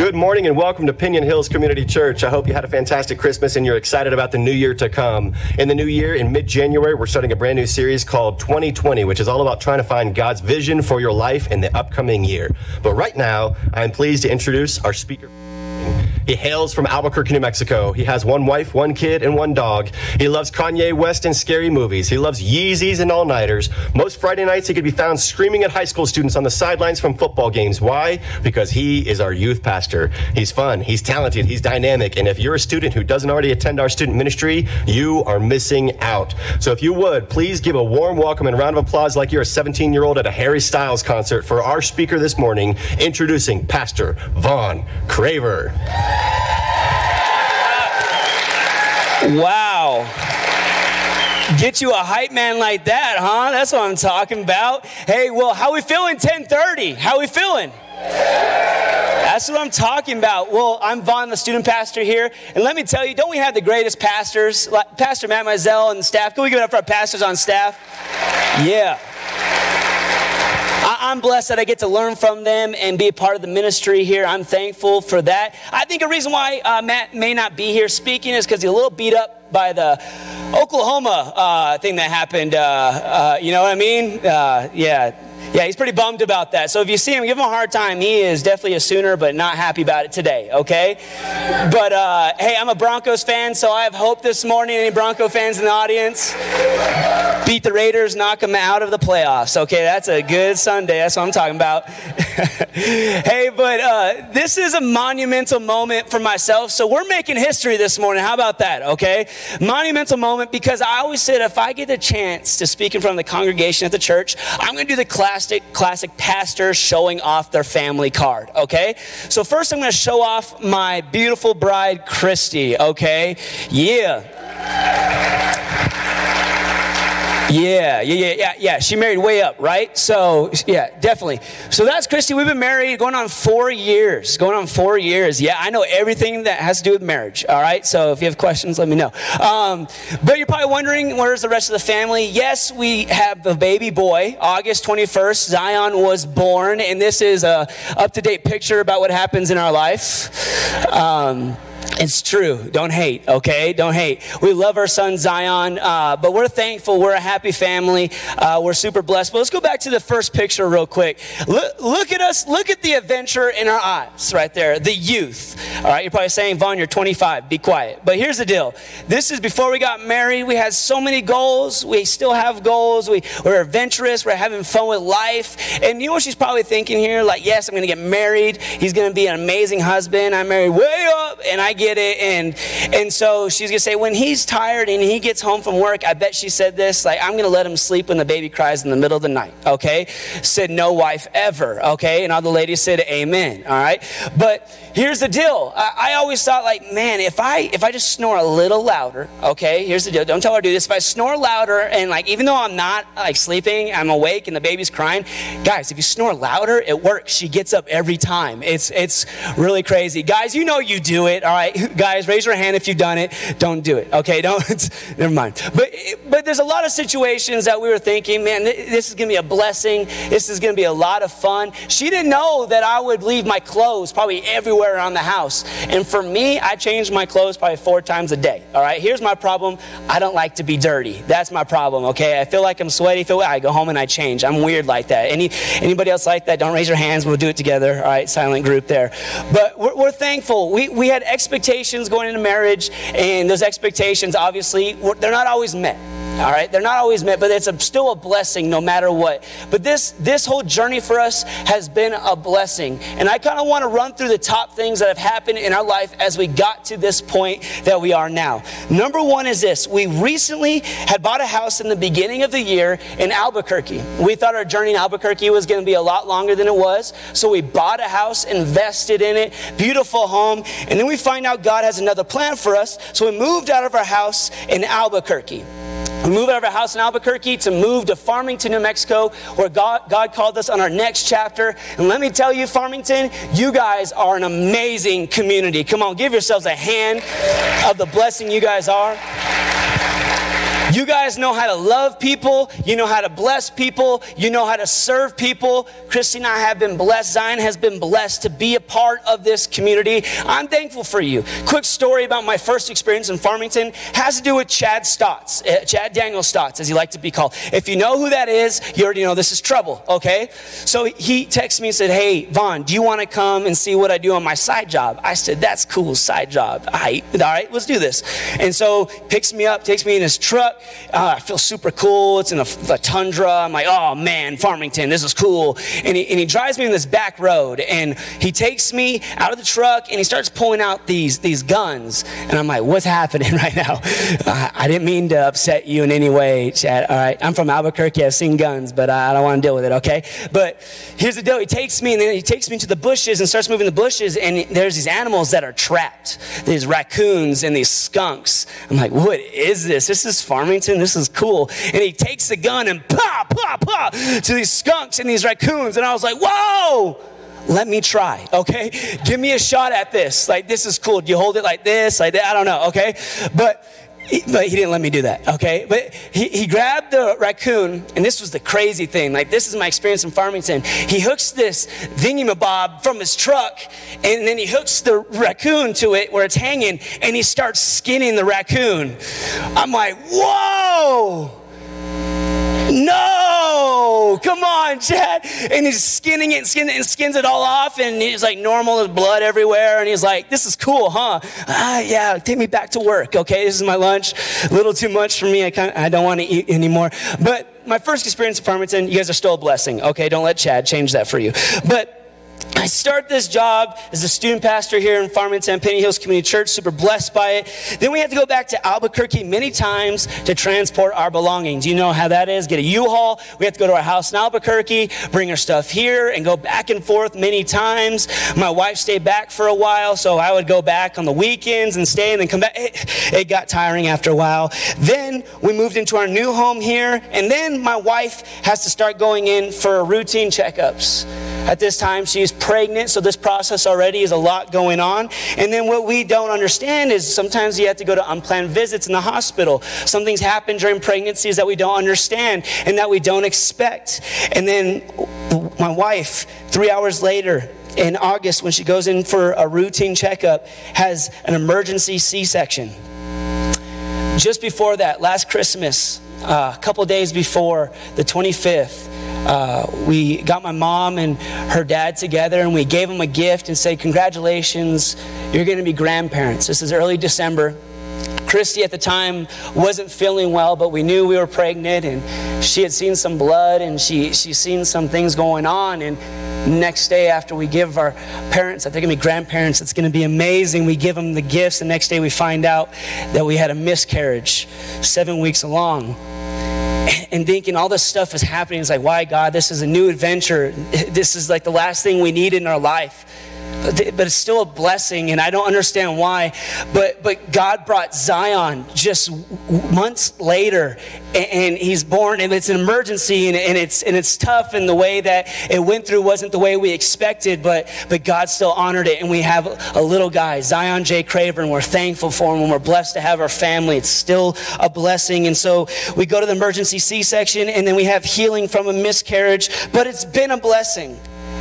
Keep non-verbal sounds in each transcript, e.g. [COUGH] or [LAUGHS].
Good morning and welcome to Piñon Hills Community Church. I hope you had a fantastic Christmas and you're excited about the new year to come. In the new year, in mid January, we're starting a brand new series called 2020, which is all about trying to find God's vision for your life in the upcoming year. But right now, I'm pleased to introduce our speaker. He hails from Albuquerque, New Mexico. He has one wife, one kid, and one dog. He loves Kanye West and scary movies. He loves Yeezys and all nighters. Most Friday nights, he could be found screaming at high school students on the sidelines from football games. Why? Because he is our youth pastor. He's fun, he's talented, he's dynamic. And if you're a student who doesn't already attend our student ministry, you are missing out. So if you would, please give a warm welcome and round of applause like you're a 17 year old at a Harry Styles concert for our speaker this morning, introducing Pastor Vaughn Craver. Wow. Get you a hype man like that, huh? That's what I'm talking about. Hey, well, how we feeling 1030? How we feeling? That's what I'm talking about. Well, I'm Vaughn, the student pastor here. And let me tell you, don't we have the greatest pastors? Pastor Matt Mizell and staff. Can we give it up for our pastors on staff? Yeah. I'm blessed that I get to learn from them and be a part of the ministry here. I'm thankful for that. I think a reason why uh, Matt may not be here speaking is because he's a little beat up by the Oklahoma uh, thing that happened. Uh, uh you know what I mean? Uh, yeah yeah, he's pretty bummed about that. So if you see him, give him a hard time. He is definitely a Sooner, but not happy about it today, okay? But uh, hey, I'm a Broncos fan, so I have hope this morning. Any Bronco fans in the audience? Beat the Raiders, knock them out of the playoffs. Okay, that's a good Sunday. That's what I'm talking about. [LAUGHS] hey, but uh, this is a monumental moment for myself. So we're making history this morning. How about that? Okay, monumental moment because I always said if I get the chance to speak in front of the congregation at the church, I'm going to do the class classic, classic pastors showing off their family card, okay? So first I'm gonna show off my beautiful bride, Christy, okay? Yeah. Yeah, yeah, yeah, yeah, yeah. She married way up, right? So, yeah, definitely. So that's Christy. We've been married going on four years. Going on four years. Yeah, I know everything that has to do with marriage, all right? So if you have questions, let me know. Um, but you're probably wondering, where's the rest of the family? Yes, we have a baby boy. August 21st, Zion was born, and this is a up-to-date picture about what happens in our life. Um, it's true. Don't hate, okay? Don't hate. We love our son Zion, uh, but we're thankful. We're a happy family. Uh, we're super blessed. But let's go back to the first picture real quick. Look, look at us. Look at the adventure in our eyes right there. The youth. All right, you're probably saying, Vaughn, you're 25. Be quiet. But here's the deal. This is before we got married. We had so many goals. We still have goals. We, we're adventurous. We're having fun with life. And you know what she's probably thinking here? Like, yes, I'm going to get married. He's going to be an amazing husband. I'm married way and I get it. And and so she's gonna say, when he's tired and he gets home from work, I bet she said this, like, I'm gonna let him sleep when the baby cries in the middle of the night. Okay? Said no wife ever. Okay? And all the ladies said amen. All right. But here's the deal. I, I always thought, like, man, if I if I just snore a little louder, okay, here's the deal. Don't tell her to do this. If I snore louder and like even though I'm not like sleeping, I'm awake and the baby's crying, guys, if you snore louder, it works. She gets up every time. It's it's really crazy. Guys, you know you do it, all right? [LAUGHS] guys, raise your hand if you've done it. Don't do it. Okay, [LAUGHS] don't. [LAUGHS] never mind. But but there's a lot of situations that we were thinking, man, this is gonna be a blessing. This is gonna be a lot of fun. She didn't know that I would leave my clothes probably everywhere around the house. And for me, I change my clothes probably four times a day. All right. Here's my problem. I don't like to be dirty. That's my problem. Okay. I feel like I'm sweaty. Feel I go home and I change. I'm weird like that. Any anybody else like that? Don't raise your hands. We'll do it together. All right. Silent group there. But we're, we're thankful. We we had expectations expectations going into marriage, and those expectations, obviously, they're not always met. All right, they're not always met, but it's a, still a blessing no matter what. But this this whole journey for us has been a blessing, and I kind of want to run through the top things that have happened in our life as we got to this point that we are now. Number one is this: we recently had bought a house in the beginning of the year in Albuquerque. We thought our journey in Albuquerque was going to be a lot longer than it was, so we bought a house, invested in it, beautiful home, and then we find out God has another plan for us, so we moved out of our house in Albuquerque. We moved out of our house in Albuquerque to move to Farmington, New Mexico, where God, God called us on our next chapter. And let me tell you, Farmington, you guys are an amazing community. Come on, give yourselves a hand of the blessing you guys are. [LAUGHS] You guys know how to love people, you know how to bless people, you know how to serve people. Christy and I have been blessed. Zion has been blessed to be a part of this community. I'm thankful for you. Quick story about my first experience in Farmington has to do with Chad Stotts, uh, Chad Daniel Stotts, as he liked to be called. If you know who that is, you already know this is trouble, okay? So he texted me and said, Hey, Vaughn, do you want to come and see what I do on my side job? I said, That's cool, side job. All right, all right let's do this. And so picks me up, takes me in his truck. Uh, I feel super cool. It's in a, a, tundra. I'm like, Oh man, Farmington, this is cool. And he, and he drives me in this back road and he takes me out of the truck and he starts pulling out these, these guns. And I'm like, What's happening [LAUGHS] right now? I, didn't mean to upset you in any way, Chad. All right, I'm from Albuquerque. I've seen guns, but I don't want to deal with it, okay? But here's the deal. He takes me and then he takes me to the bushes and starts moving the bushes and there's these animals that are trapped. These raccoons and these skunks. I'm like, what is this? This is Farmington. This is cool. And he takes the gun and pop, pop, pop to these skunks and these raccoons. And I was like, whoa! let me try, okay? Give me a shot at this. Like, this is cool. Do you hold it like this? Like that? I don't know, okay? But but he didn't let me do that, okay? But he, he grabbed the raccoon, and this was the crazy thing. Like, this is my experience in Farmington. He hooks this thingamabob from his truck, and then he hooks the raccoon to it where it's hanging, and he starts skinning the raccoon. I'm like, whoa! No, come on, Chad. And he's skinning it and skinning it and skins it all off. And he's like normal, there's blood everywhere. And he's like, this is cool, huh? Ah, yeah, take me back to work. Okay, this is my lunch. A little too much for me. I, can't, I don't want to eat anymore. But my first experience in Farmington, you guys are still a blessing. Okay, don't let Chad change that for you. But I start this job as a student pastor here in Farmington, Penny Hills Community Church, super blessed by it. Then we have to go back to Albuquerque many times to transport our belongings. You know how that is. Get a U-Haul. We have to go to our house in Albuquerque, bring our stuff here, and go back and forth many times. My wife stayed back for a while, so I would go back on the weekends and stay and then come back. It, it got tiring after a while. Then we moved into our new home here, and then my wife has to start going in for routine checkups. At this time, she's pregnant, so this process already is a lot going on. And then what we don't understand is sometimes you have to go to unplanned visits in the hospital. Some things happen during pregnancies that we don't understand and that we don't expect. And then my wife, three hours later, in August, when she goes in for a routine checkup, has an emergency C section. Just before that, last Christmas, uh, a couple days before the 25th, uh, we got my mom and her dad together and we gave them a gift and said, Congratulations, you're going to be grandparents. This is early December. Christy at the time wasn't feeling well, but we knew we were pregnant and she had seen some blood and she, she's seen some things going on. And next day after we give our parents, I think going to be grandparents, it's going to be amazing. We give them the gifts. The next day we find out that we had a miscarriage seven weeks along [COUGHS] and thinking all this stuff is happening. It's like, why, God? This is a new adventure. This is like the last thing we need in our life but it's still a blessing and i don't understand why. But but god brought zion just months later and he's born and it's an emergency and, and it's and it's tough and the way that it went through wasn't the way we expected but but god still honored it and we have a little guy zion j. Craver and we're thankful for him and we're blessed to have our family. It's still a blessing and so we go to the emergency c-section and then we have healing from a miscarriage but it's been a blessing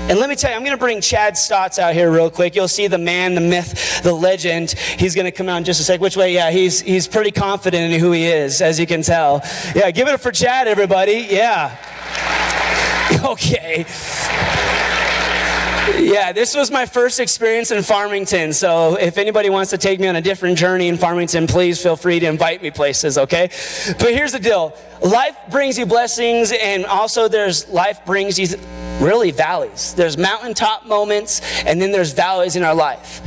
and let me tell you, I'm going to bring Chad Stotts out here real quick. You'll see the man, the myth, the legend. He's going to come out in just a sec. Which way? Yeah, he's, he's pretty confident in who he is, as you can tell. Yeah, give it up for Chad, everybody. Yeah. [LAUGHS] Okay. Yeah, this was my first experience in Farmington. So if anybody wants to take me on a different journey in Farmington, please feel free to invite me places, okay? But here's the deal life brings you blessings, and also there's life brings you really valleys. There's mountaintop moments, and then there's valleys in our life.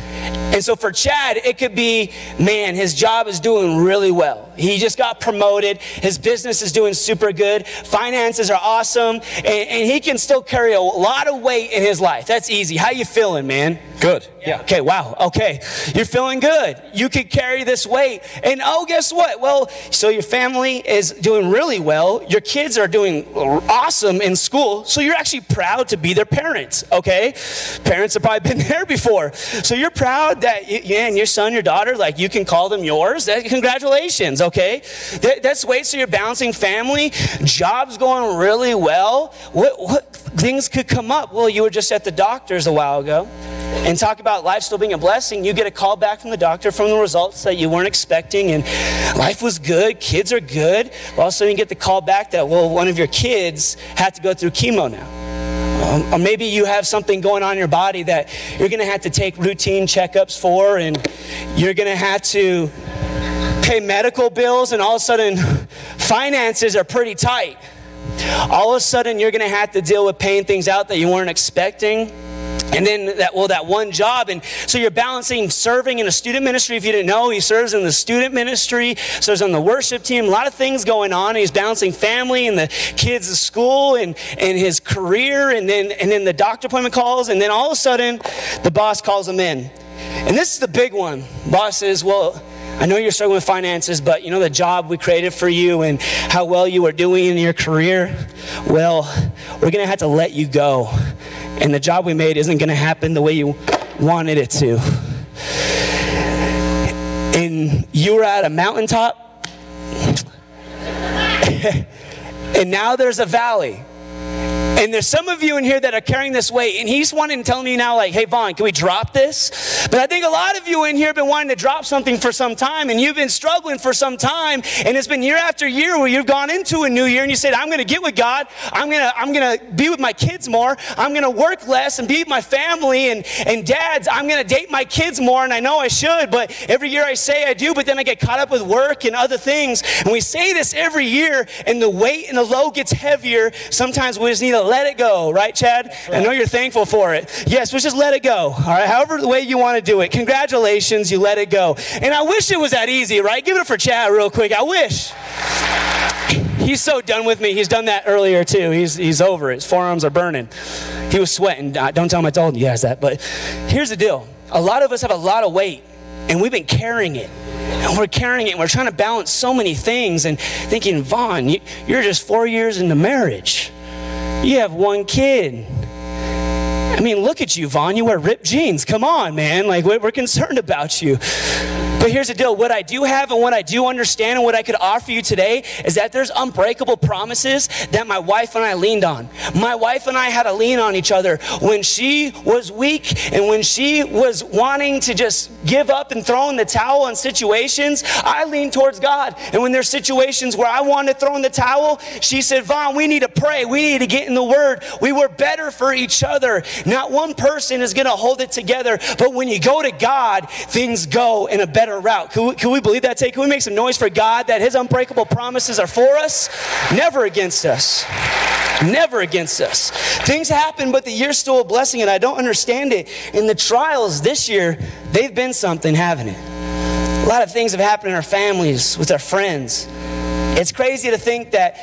And so for Chad, it could be, man, his job is doing really well. He just got promoted. His business is doing super good. Finances are awesome. And, and he can still carry a lot of weight in his life. That's easy. How you feeling, man? Good. Yeah. Okay. Wow. Okay. You're feeling good. You could carry this weight. And oh, guess what? Well, so your family is doing really well. Your kids are doing awesome in school. So you're actually proud to be their parents. Okay. Parents have probably been [LAUGHS] there before. So you're proud that, you, yeah, and your son, your daughter, like you can call them yours. That, congratulations, okay? That, that's wait, so you're balancing family, job's going really well. What, what things could come up? Well, you were just at the doctor's a while ago and talk about life still being a blessing, you get a call back from the doctor from the results that you weren't expecting, and life was good, kids are good. But also, you get the call back that, well, one of your kids had to go through chemo now. Or maybe you have something going on in your body that you're going to have to take routine checkups for, and you're going to have to pay medical bills, and all of a sudden, [LAUGHS] finances are pretty tight. All of a sudden, you're going to have to deal with paying things out that you weren't expecting. And then that well that one job and so you're balancing serving in a student ministry. If you didn't know he serves in the student ministry serves on the worship team. A lot of things going on. He's balancing family and the kids at school and and his career and then and then the doctor appointment calls and then all of a sudden the boss calls him in. And this is the big one. Boss says well I know you're struggling with finances, but you know the job we created for you and how well you are doing in your career? Well, we're going to have to let you go and the job we made isn't going to happen the way you wanted it to. And you were at a mountaintop, [LAUGHS] and now there's a valley. And there's some of you in here that are carrying this weight, and he's wanting to tell me now, like, hey, Vaughn, can we drop this? But I think a lot of you in here have been wanting to drop something for some time, and you've been struggling for some time, and it's been year after year where you've gone into a new year and you said, I'm to get with God, I'm to I'm to be with my kids more, I'm to work less and be with my family, and, and dads, I'm to date my kids more, and I know I should, but every year I say I do, but then I get caught up with work and other things. And we say this every year, and the weight and the load gets heavier. Sometimes we just need to let it go, right, Chad? I know you're thankful for it. Yes, let's just let it go, all right? However, the way you want to do it. Congratulations, you let it go. And I wish it was that easy, right? Give it up for Chad real quick. I wish. He's so done with me. He's done that earlier too. He's, he's over it. His forearms are burning. He was sweating. Don't tell him I told he has that. But here's the deal a lot of us have a lot of weight, and we've been carrying it. And we're carrying it, and we're trying to balance so many things and thinking, Vaughn, you're just four years into marriage. You have one kid. I mean, look at you, Vaughn. You wear ripped jeans. Come on, man. Like, we're concerned about you. But here's the deal what I do have and what I do understand and what I could offer you today is that there's unbreakable promises that my wife and I leaned on. My wife and I had to lean on each other when she was weak and when she was wanting to just give up and throw in the towel on situations. I leaned towards God. And when there's situations where I wanted to throw in the towel, she said, Vaughn, we need to pray. We need to get in the Word. We were better for each other. Not one person is going to hold it together, but when you go to God, things go in a better better route. Can we, can we believe that today? Can we make some noise for God that His unbreakable promises are for us, never against us? Never against us. Things happen, but the year's still a blessing, and I don't understand it. In the trials this year, they've been something, haven't it? A lot of things have happened in our families, with our friends. It's crazy to think that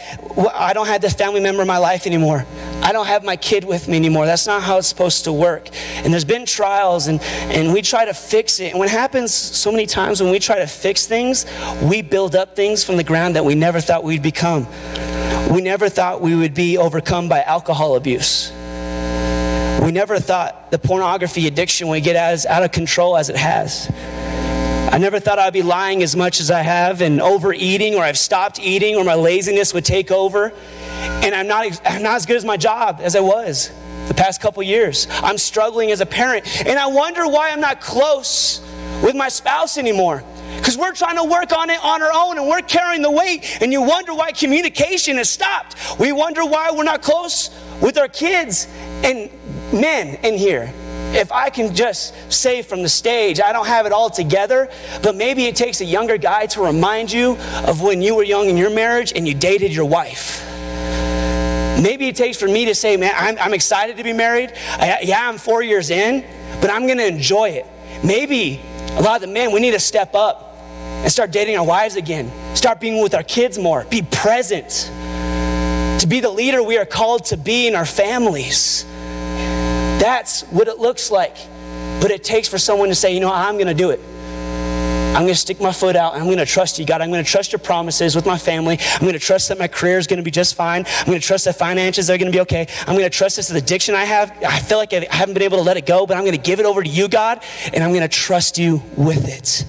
I don't have this family member in my life anymore. I don't have my kid with me anymore. That's not how it's supposed to work. And there's been trials, and, and we try to fix it. And what happens so many times when we try to fix things, we build up things from the ground that we never thought we'd become. We never thought we would be overcome by alcohol abuse. We never thought the pornography addiction would get as out of control as it has. I never thought I'd be lying as much as I have and overeating, or I've stopped eating, or my laziness would take over. And I'm not, I'm not as good as my job as I was the past couple years. I'm struggling as a parent. And I wonder why I'm not close with my spouse anymore. Because we're trying to work on it on our own and we're carrying the weight. And you wonder why communication has stopped. We wonder why we're not close with our kids. And men in here, if I can just say from the stage, I don't have it all together, but maybe it takes a younger guy to remind you of when you were young in your marriage and you dated your wife. Maybe it takes for me to say, man, I'm, I'm excited to be married. I, yeah, I'm four years in, but I'm going to enjoy it. Maybe a lot of the men, we need to step up and start dating our wives again, start being with our kids more, be present, to be the leader we are called to be in our families. That's what it looks like. But it takes for someone to say, you know, I'm going to do it. I'm going to stick my foot out I'm going to trust you, God. I'm going to trust your promises with my family. I'm going to trust that my career is going to be just fine. I'm going to trust that finances are going to be okay. I'm going to trust this addiction I have. I feel like I haven't been able to let it go, but I'm going to give it over to you, God, and I'm going to trust you with it.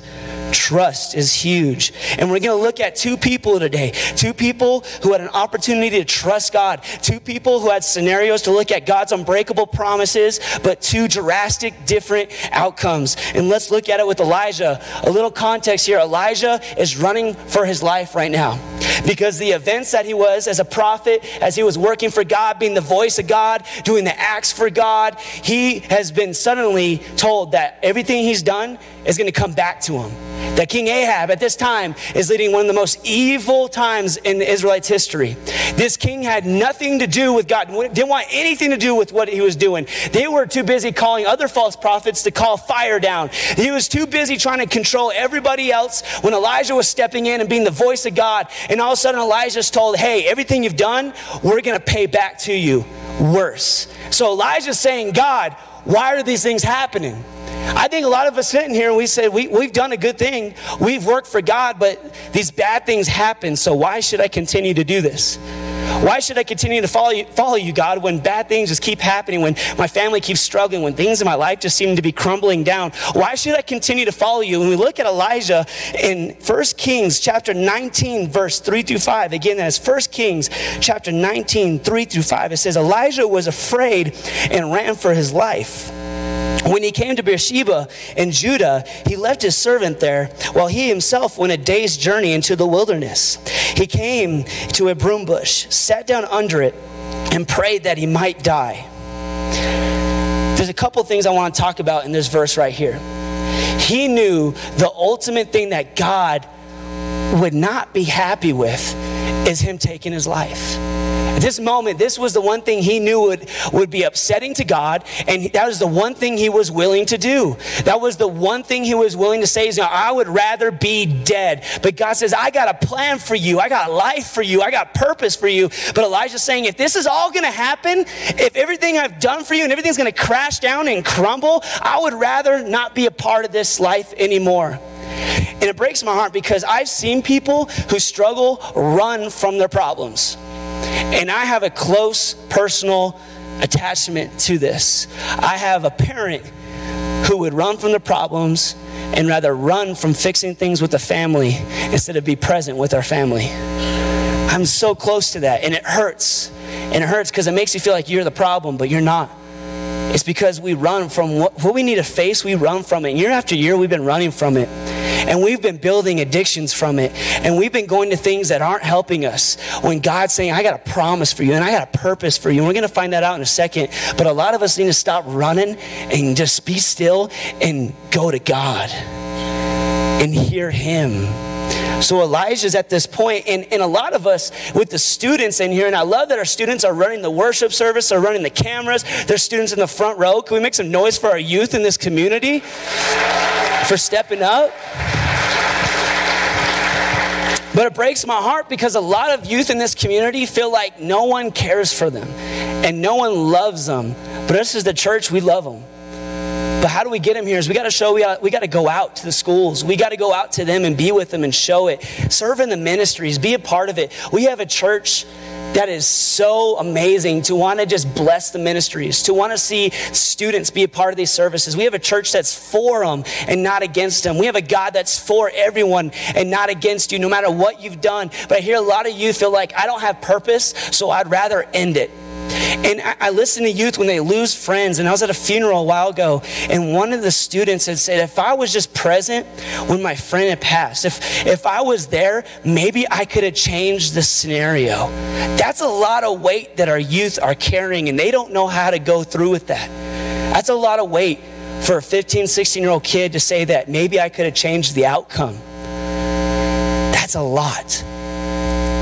Trust is huge. And we're going to look at two people today. Two people who had an opportunity to trust God. Two people who had scenarios to look at God's unbreakable promises, but two drastic different outcomes. And let's look at it with Elijah. A little context here Elijah is running for his life right now because the events that he was as a prophet, as he was working for God, being the voice of God, doing the acts for God, he has been suddenly told that everything he's done is going to come back to him. That King Ahab at this time is leading one of the most evil times in the Israelites' history. This king had nothing to do with God, didn't want anything to do with what he was doing. They were too busy calling other false prophets to call fire down. He was too busy trying to control everybody else when Elijah was stepping in and being the voice of God. And all of a sudden, Elijah's told, Hey, everything you've done, we're going to pay back to you worse. So Elijah's saying, God, why are these things happening? I think a lot of us sitting here and we said, we, we've done a good thing. We've worked for God, but these bad things happen. So why should I continue to do this? Why should I continue to follow you, follow you, God, when bad things just keep happening, when my family keeps struggling, when things in my life just seem to be crumbling down? Why should I continue to follow you? When we look at Elijah in 1 Kings chapter 19, verse 3 through 5, again, that's 1 Kings chapter 19, 3 through 5, it says, Elijah was afraid and ran for his life. When he came to Beersheba in Judah, he left his servant there while he himself went a day's journey into the wilderness. He came to a broom bush, sat down under it, and prayed that he might die. There's a couple things I want to talk about in this verse right here. He knew the ultimate thing that God would not be happy with is him taking his life. This moment, this was the one thing he knew would, would be upsetting to God, and that was the one thing he was willing to do. That was the one thing he was willing to say is, I would rather be dead. But God says, I got a plan for you. I got life for you. I got purpose for you. But Elijah's saying, if this is all going to happen, if everything I've done for you and everything's going to crash down and crumble, I would rather not be a part of this life anymore. And it breaks my heart because I've seen people who struggle run from their problems. And I have a close personal attachment to this. I have a parent who would run from the problems and rather run from fixing things with the family instead of be present with our family. I'm so close to that, and it hurts. And it hurts because it makes you feel like you're the problem, but you're not. It's because we run from what, what we need to face, we run from it. Year after year, we've been running from it. And we've been building addictions from it. And we've been going to things that aren't helping us. When God's saying, I got a promise for you and I got a purpose for you. And we're going to find that out in a second. But a lot of us need to stop running and just be still and go to God and hear Him. So Elijah's at this point, and, and a lot of us with the students in here, and I love that our students are running the worship service, they're running the cameras, there's students in the front row. Can we make some noise for our youth in this community for stepping up? But it breaks my heart because a lot of youth in this community feel like no one cares for them and no one loves them. But us as the church, we love them. But how do we get them here? Is we got to show, we got, we to go out to the schools. We got to go out to them and be with them and show it. Serve in the ministries, be a part of it. We have a church that is so amazing to want to just bless the ministries, to want to see students be a part of these services. We have a church that's for them and not against them. We have a God that's for everyone and not against you, no matter what you've done. But I hear a lot of you feel like I don't have purpose, so I'd rather end it. And I, I listen to youth when they lose friends. And I was at a funeral a while ago, and one of the students had said, If I was just present when my friend had passed, if, if I was there, maybe I could have changed the scenario. That's a lot of weight that our youth are carrying, and they don't know how to go through with that. That's a lot of weight for a 15, 16 year old kid to say that maybe I could have changed the outcome. That's a lot.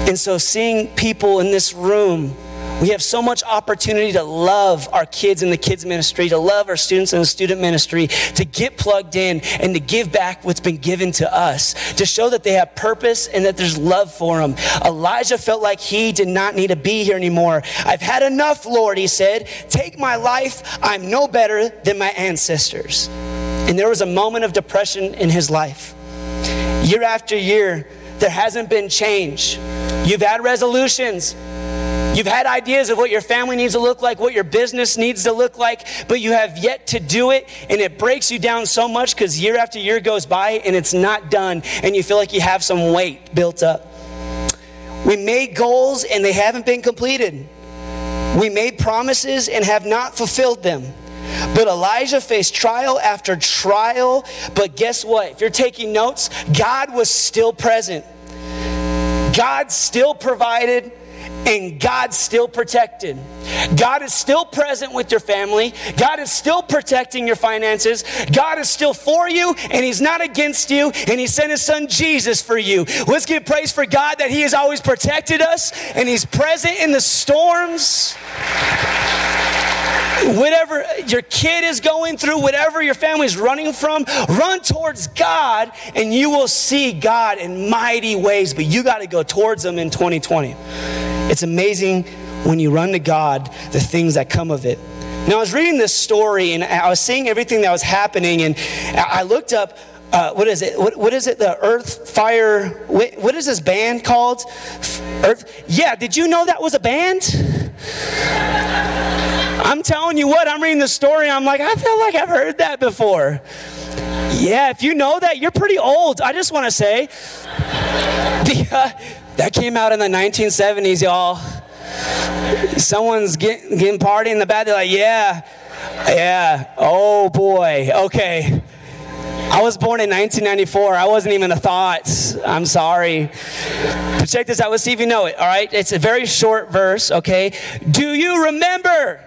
And so, seeing people in this room we have so much opportunity to love our kids in the kids ministry, to love our students in the student ministry, to get plugged in and to give back what's been given to us, to show that they have purpose and that there's love for them. Elijah felt like he did not need to be here anymore. I've had enough, Lord, he said. Take my life. I'm no better than my ancestors. And there was a moment of depression in his life. Year after year, there hasn't been change. You've had resolutions. You've had ideas of what your family needs to look like, what your business needs to look like, but you have yet to do it, and it breaks you down so much because year after year goes by and it's not done, and you feel like you have some weight built up. We made goals and they haven't been completed. We made promises and have not fulfilled them. But Elijah faced trial after trial. But guess what? If you're taking notes, God was still present. God still provided and God's still protected. God is still present with your family. God is still protecting your finances. God is still for you and He's not against you. And He sent His Son Jesus for you. Let's give praise for God that He has always protected us and He's present in the storms whatever your kid is going through, whatever your family is running from, run towards God and you will see God in mighty ways. But you got to go towards Him in 2020. It's amazing when you run to God, the things that come of it. Now, I was reading this story and I was seeing everything that was happening, and I looked up. Uh, what is it? What, what is it? The Earth Fire. What is this band called? Earth. Yeah. Did you know that was a band? [LAUGHS] I'm telling you what. I'm reading the story. I'm like, I feel like I've heard that before. Yeah. If you know that, you're pretty old. I just want to say. [LAUGHS] that came out in the 1970s, y'all. Someone's getting, getting party in the back. They're like, yeah, yeah. Oh boy. Okay. I was born in 1994. I wasn't even a thought. I'm sorry. But check this out. Let's see if you know it. All right. It's a very short verse. Okay. Do you remember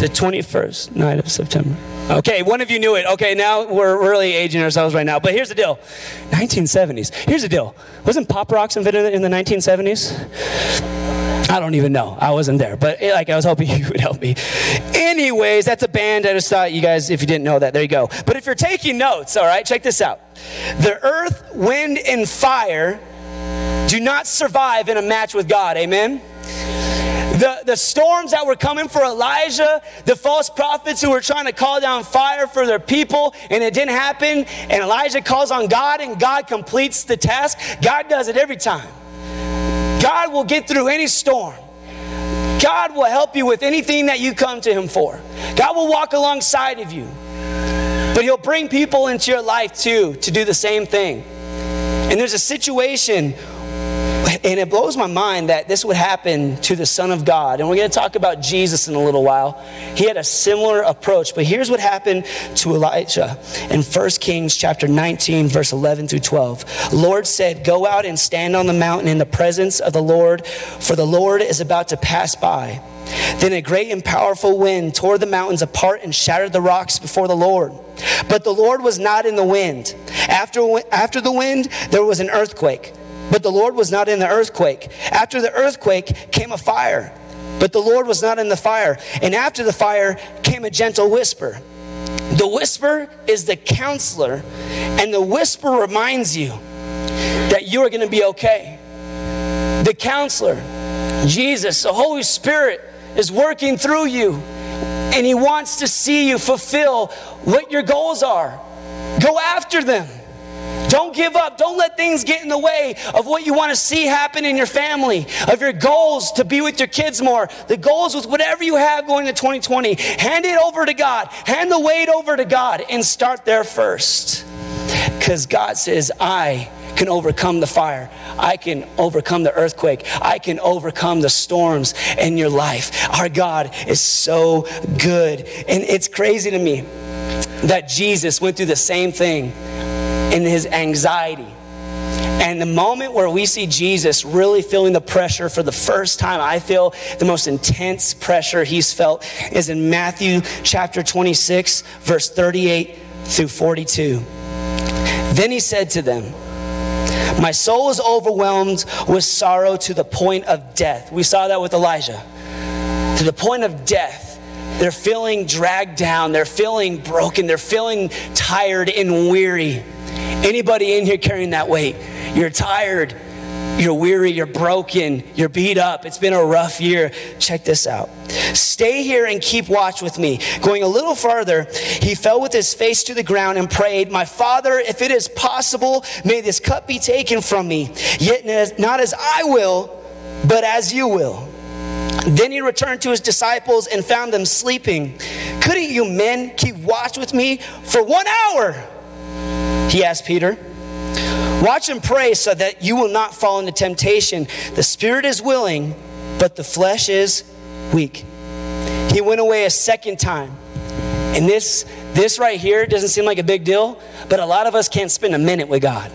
the 21st night of September? Okay, one of you knew it. Okay, now we're really aging ourselves right now. But here's the deal 1970s. Here's the deal. Wasn't pop rocks invented in the 1970s? I don't even know. I wasn't there, but eh, like I was hoping [LAUGHS] you would help me. Anyways, that's a band. I just thought you guys, if you didn't know that, there you go. But if you're taking notes, all right, check this out. The earth, wind, and fire do not survive in a match with God. Amen the, the storms that were coming for Elijah, the false prophets who were trying to call down fire for their people, and it didn't happen. And Elijah calls on God, and God completes the task. God does it every time. God will get through any storm. God will help you with anything that you come to Him for. God will walk alongside of you. But He'll bring people into your life too to do the same thing. And there's a situation and it blows my mind that this would happen to the Son of God. And we're going to talk about Jesus in a little while. He had a similar approach, but here's what happened to Elijah in 1 Kings chapter 19, verse 11 through 12. Lord said, Go out and stand on the mountain in the presence of the Lord, for the Lord is about to pass by. Then a great and powerful wind tore the mountains apart and shattered the rocks before the Lord. But the Lord was not in the wind. After, after the wind, there was an earthquake. But the Lord was not in the earthquake. After the earthquake came a fire, but the Lord was not in the fire. And after the fire came a gentle whisper. The whisper is the counselor, and the whisper reminds you that you are going to be okay. The counselor, Jesus, the Holy Spirit, is working through you, and He wants to see you fulfill what your goals are. Go after them. Don't give up. Don't let things get in the way of what you want to see happen in your family, of your goals to be with your kids more, the goals with whatever you have going to 2020. Hand it over to God. Hand the weight over to God and start there first. Because God says, I can overcome the fire. I can overcome the earthquake. I can overcome the storms in your life. Our God is so good. And it's crazy to me that Jesus went through the same thing in his anxiety. And the moment where we see Jesus really feeling the pressure for the first time, I feel the most intense pressure he's felt is in Matthew chapter 26, verse 38 through 42. Then he said to them, My soul is overwhelmed with sorrow to the point of death. We saw that with Elijah. To the point of death. They're feeling dragged down, they're feeling broken, they're feeling tired and weary. Anybody in here carrying that weight? You're tired. You're weary, you're broken, you're beat up. It's been a rough year. Check this out. Stay here and keep watch with me. Going a little farther, he fell with his face to the ground and prayed, My father, if it is possible, may this cup be taken from me. Yet not as I will, but as you will. Then he returned to his disciples and found them sleeping. Couldn't you men keep watch with me for one hour? He asked Peter. Watch and pray so that you will not fall into temptation. The spirit is willing, but the flesh is weak. He went away a second time. And this, this right here doesn't seem like a big deal, but a lot of us can't spend a minute with God.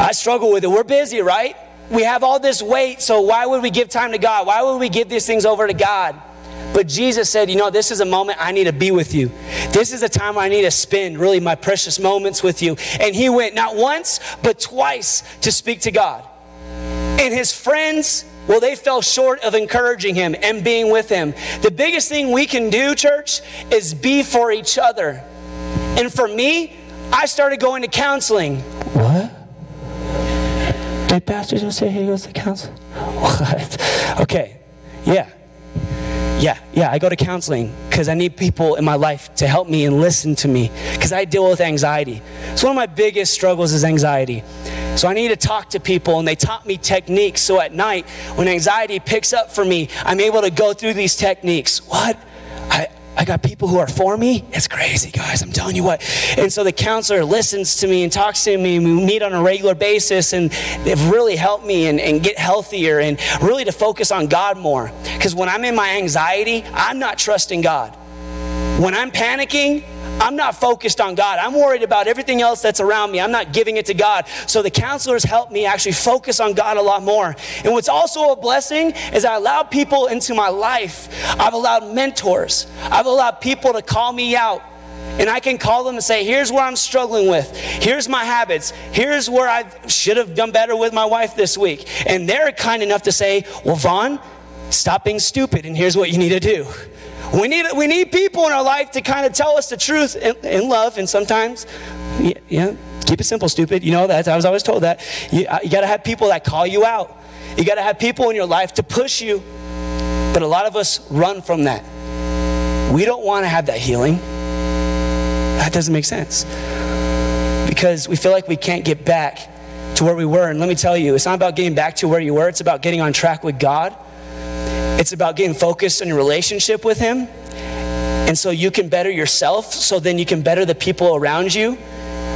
I struggle with it. We're busy, right? We have all this weight, so why would we give time to God? Why would we give these things over to God? But Jesus said, You know, this is a moment I need to be with you. This is a time I need to spend really my precious moments with you. And he went not once, but twice to speak to God. And his friends, well, they fell short of encouraging him and being with him. The biggest thing we can do, church, is be for each other. And for me, I started going to counseling. What? Did Pastor just say he goes to counseling? [LAUGHS] What? Okay, yeah. Yeah, yeah, I go to counseling because I need people in my life to help me and listen to me because I deal with anxiety. It's one of my biggest struggles is anxiety. So, I need to talk to people, and they taught me techniques. So, at night, when anxiety picks up for me, I'm able to go through these techniques. What? I, I got people who are for me. It's crazy, guys. I'm telling you what. And so the counselor listens to me and talks to me. And we meet on a regular basis, and they've really helped me and, and get healthier and really to focus on God more. Because when I'm in my anxiety, I'm not trusting God. When I'm panicking, I'm not focused on God. I'm worried about everything else that's around me. I'm not giving it to God. So the counselors help me actually focus on God a lot more. And what's also a blessing is I allow people into my life. I've allowed mentors. I've allowed people to call me out. And I can call them and say, here's where I'm struggling with. Here's my habits. Here's where I should have done better with my wife this week. And they're kind enough to say, well, Vaughn, stop being stupid and here's what you need to do. We need, we need people in our life to kind of tell us the truth in, in love, and sometimes, yeah, keep it simple, stupid. You know that. I was always told that. You, uh, you got to have people that call you out. You got to have people in your life to push you. But a lot of us run from that. We don't want to have that healing. That doesn't make sense. Because we feel like we can't get back to where we were. And let me tell you, it's not about getting back to where you were, it's about getting on track with God. It's about getting focused on your relationship with Him. And so you can better yourself, so then you can better the people around you.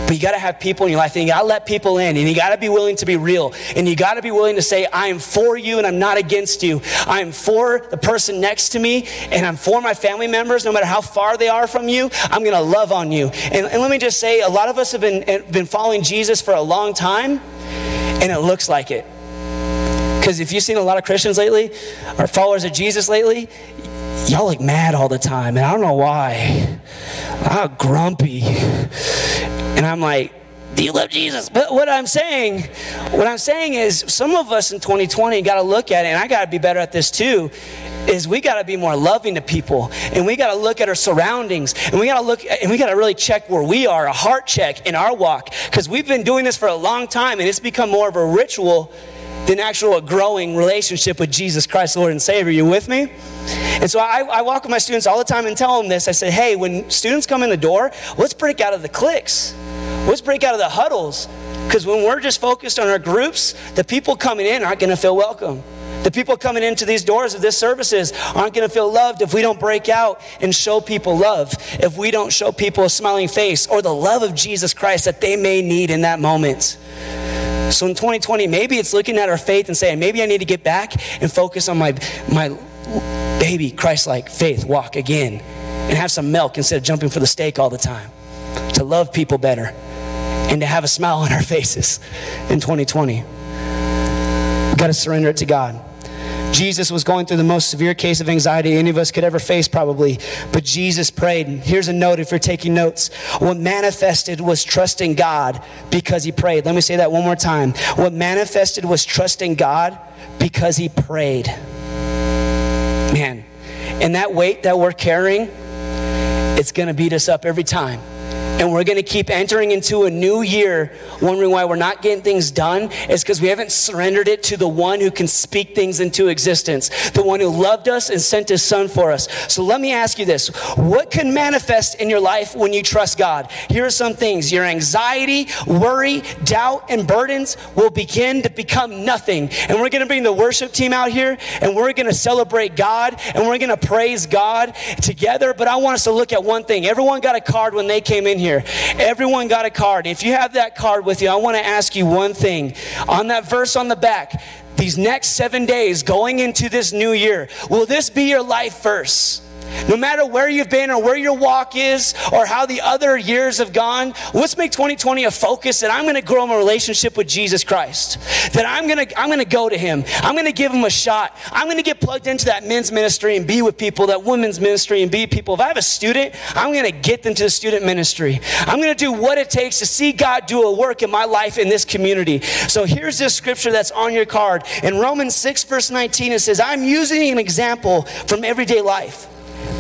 But you got to have people in your life, and you got to let people in, and you got to be willing to be real, and you got to be willing to say, I am for you and I'm not against you. I am for the person next to me, and I'm for my family members, no matter how far they are from you. I'm going to love on you. And, and let me just say, a lot of us have been, been following Jesus for a long time, and it looks like it. Because if you've seen a lot of Christians lately, or followers of Jesus lately, y'all look mad all the time, and I don't know why. I'm grumpy. And I'm like, do you love Jesus? But what I'm saying, what I'm saying is some of us in 2020 got to look at it, and I got to be better at this too, is we got to be more loving to people, and we got to look at our surroundings, and we got to look, and we got to really check where we are, a heart check in our walk, because we've been doing this for a long time, and it's become more of a ritual than actual growing relationship with Jesus Christ, Lord and Savior. You with me? And so I, I, walk with my students all the time and tell them this. I say, hey, when students come in the door, let's break out of the cliques. Let's break out of the huddles. Because when we're just focused on our groups, the people coming in aren't going to feel welcome. The people coming into these doors of this services aren't going to feel loved if we don't break out and show people love, if we don't show people a smiling face or the love of Jesus Christ that they may need in that moment. So in 2020, maybe it's looking at our faith and saying, maybe I need to get back and focus on my, my baby Christ like faith walk again and have some milk instead of jumping for the steak all the time. To love people better and to have a smile on our [LAUGHS] faces in 2020. We've got to surrender it to God. Jesus was going through the most severe case of anxiety any of us could ever face, probably. But Jesus prayed. Here's a note if you're taking notes. What manifested was trusting God because he prayed. Let me say that one more time. What manifested was trusting God because he prayed. Man, and that weight that we're carrying, it's going to beat us up every time. And we're going to keep entering into a new year wondering why we're not getting things done is because we haven't surrendered it to the one who can speak things into existence, the one who loved us and sent his son for us. So let me ask you this what can manifest in your life when you trust God? Here are some things your anxiety, worry, doubt, and burdens will begin to become nothing. And we're going to bring the worship team out here and we're going to celebrate God and we're going to praise God together. But I want us to look at one thing. Everyone got a card when they came in here here. Everyone got a card. If you have that card with you, I want to ask you one thing. On that verse on the back, these next seven days going into this new year, will this be your life verse? No matter where you've been or where your walk is or how the other years have gone, let's make 2020 a focus that I'm going to grow my relationship with Jesus Christ. That I'm going to I'm going to go to him. I'm going to give him a shot. I'm going to get plugged into that men's ministry and be with people, that women's ministry and be people. If I have a student, I'm going to get them to the student ministry. I'm going to do what it takes to see God do a work in my life in this community. So here's this scripture that's on your card. In Romans 6 verse 19 it says, "I'm using an example from everyday life."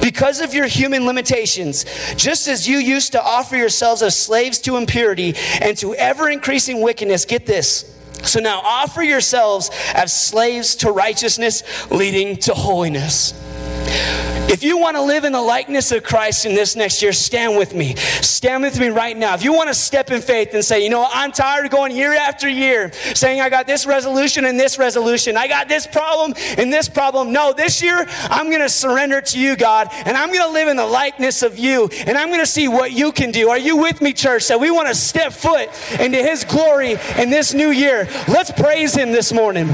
Because of your human limitations, just as you used to offer yourselves as slaves to impurity and to ever increasing wickedness, get this. So now offer yourselves as slaves to righteousness, leading to holiness. If you want to live in the likeness of Christ in this next year, stand with me. Stand with me right now. If you want to step in faith and say, you know, I'm tired of going year after year saying, I got this resolution and this resolution, I got this problem and this problem. No, this year I'm going to surrender to you, God, and I'm going to live in the likeness of you, and I'm going to see what you can do. Are you with me, church? That we want to step foot into His glory in this new year. Let's praise Him this morning.